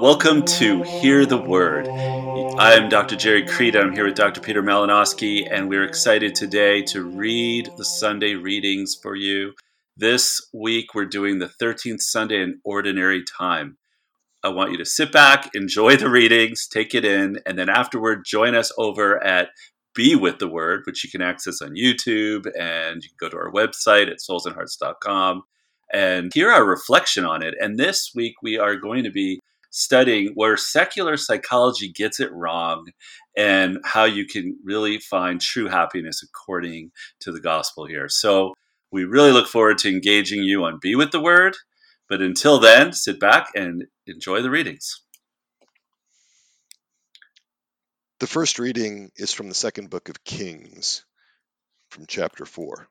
Welcome to Hear the Word. I'm Dr. Gerry Crete. I'm here with Dr. Peter Malinoski, and we're excited today to read the Sunday readings for you. This week, we're doing the 13th Sunday in Ordinary Time. I want you to sit back, enjoy the readings, take it in, and then afterward, join us over at Be With the Word, which you can access on YouTube, and you can go to our website at soulsandhearts.com and hear our reflection on it. And this week, we are going to be studying where secular psychology gets it wrong and how you can really find true happiness according to the gospel here. So we really look forward to engaging you on Be with the Word. But until then, sit back and enjoy the readings. The first reading is from the second book of Kings, from chapter 4.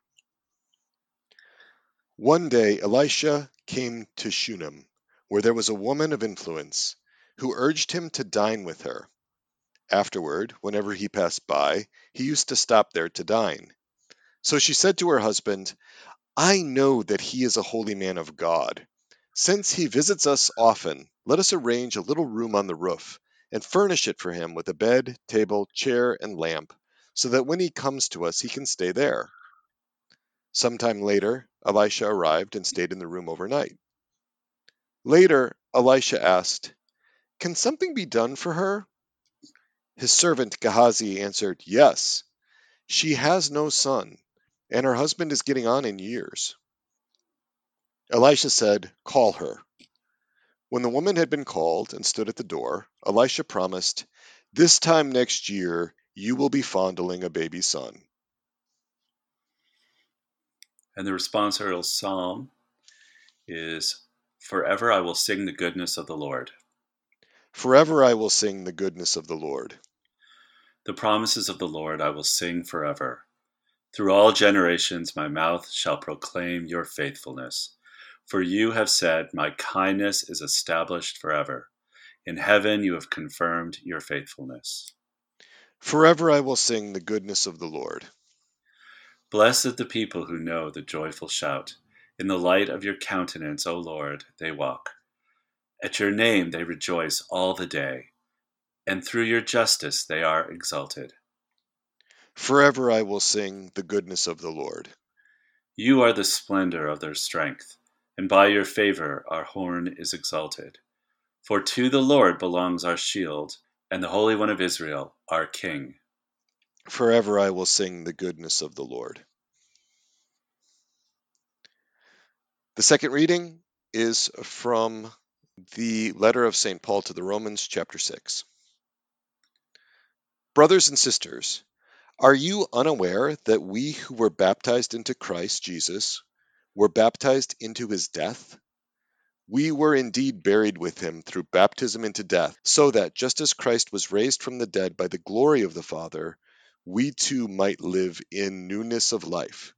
One day Elisha came to Shunem, where there was a woman of influence, who urged him to dine with her. Afterward, whenever he passed by, he used to stop there to dine. So she said to her husband, I know that he is a holy man of God. Since he visits us often, let us arrange a little room on the roof, and furnish it for him with a bed, table, chair, and lamp, so that when he comes to us he can stay there. Some time later, Elisha arrived and stayed in the room overnight. Later, Elisha asked, Can something be done for her? His servant Gehazi answered, Yes. She has no son, and her husband is getting on in years. Elisha said, Call her. When the woman had been called and stood at the door, Elisha promised, This time next year you will be fondling a baby son. And the responsorial psalm is Forever I will sing the goodness of the Lord. Forever I will sing the goodness of the Lord. The promises of the Lord I will sing forever. Through all generations my mouth shall proclaim your faithfulness. For you have said, My kindness is established forever. In heaven you have confirmed your faithfulness. Forever I will sing the goodness of the Lord. Blessed the people who know the joyful shout. In the light of your countenance, O Lord, they walk. At your name they rejoice all the day, and through your justice they are exalted. Forever I will sing the goodness of the Lord. You are the splendor of their strength, and by your favor our horn is exalted. For to the Lord belongs our shield, and the Holy One of Israel, our King. Forever I will sing the goodness of the Lord. The second reading is from the letter of St. Paul to the Romans, chapter 6. Brothers and sisters, are you unaware that we who were baptized into Christ Jesus were baptized into his death? We were indeed buried with him through baptism into death, so that just as Christ was raised from the dead by the glory of the Father, we too might live in newness of life.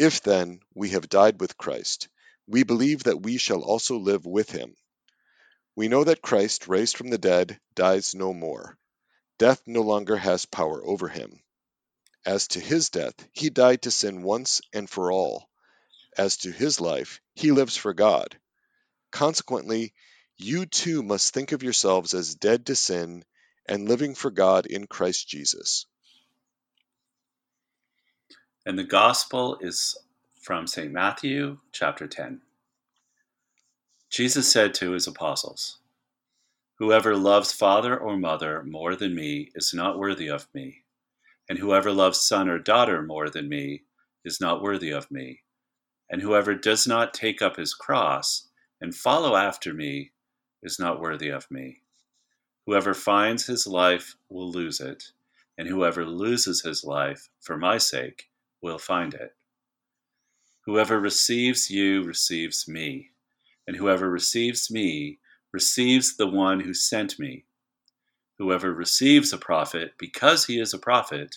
If then we have died with Christ, we believe that we shall also live with him. We know that Christ, raised from the dead, dies no more. Death no longer has power over him. As to his death, he died to sin once and for all. As to his life, he lives for God. Consequently, you too must think of yourselves as dead to sin and living for God in Christ Jesus. And the gospel is from St. Matthew, chapter 10. Jesus said to his apostles, Whoever loves father or mother more than me is not worthy of me, and whoever loves son or daughter more than me is not worthy of me, and whoever does not take up his cross and follow after me is not worthy of me. Whoever finds his life will lose it, and whoever loses his life for my sake will find it. Whoever receives you receives me, and whoever receives me receives the one who sent me. Whoever receives a prophet because he is a prophet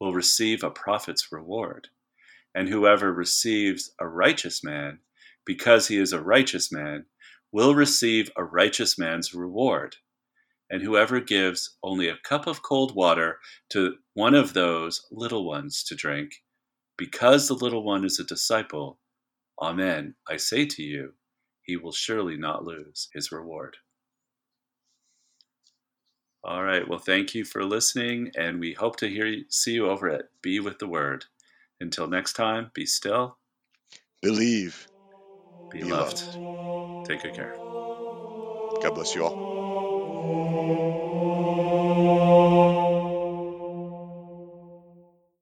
will receive a prophet's reward, and whoever receives a righteous man because he is a righteous man will receive a righteous man's reward and whoever gives only a cup of cold water to one of those little ones to drink, because the little one is a disciple, Amen, I say to you, he will surely not lose his reward. All right. Well, thank you for listening, and we hope to hear you, see you over at Be with the Word. Until next time, be still, Believe. be, Be loved. Take good care. God bless you all.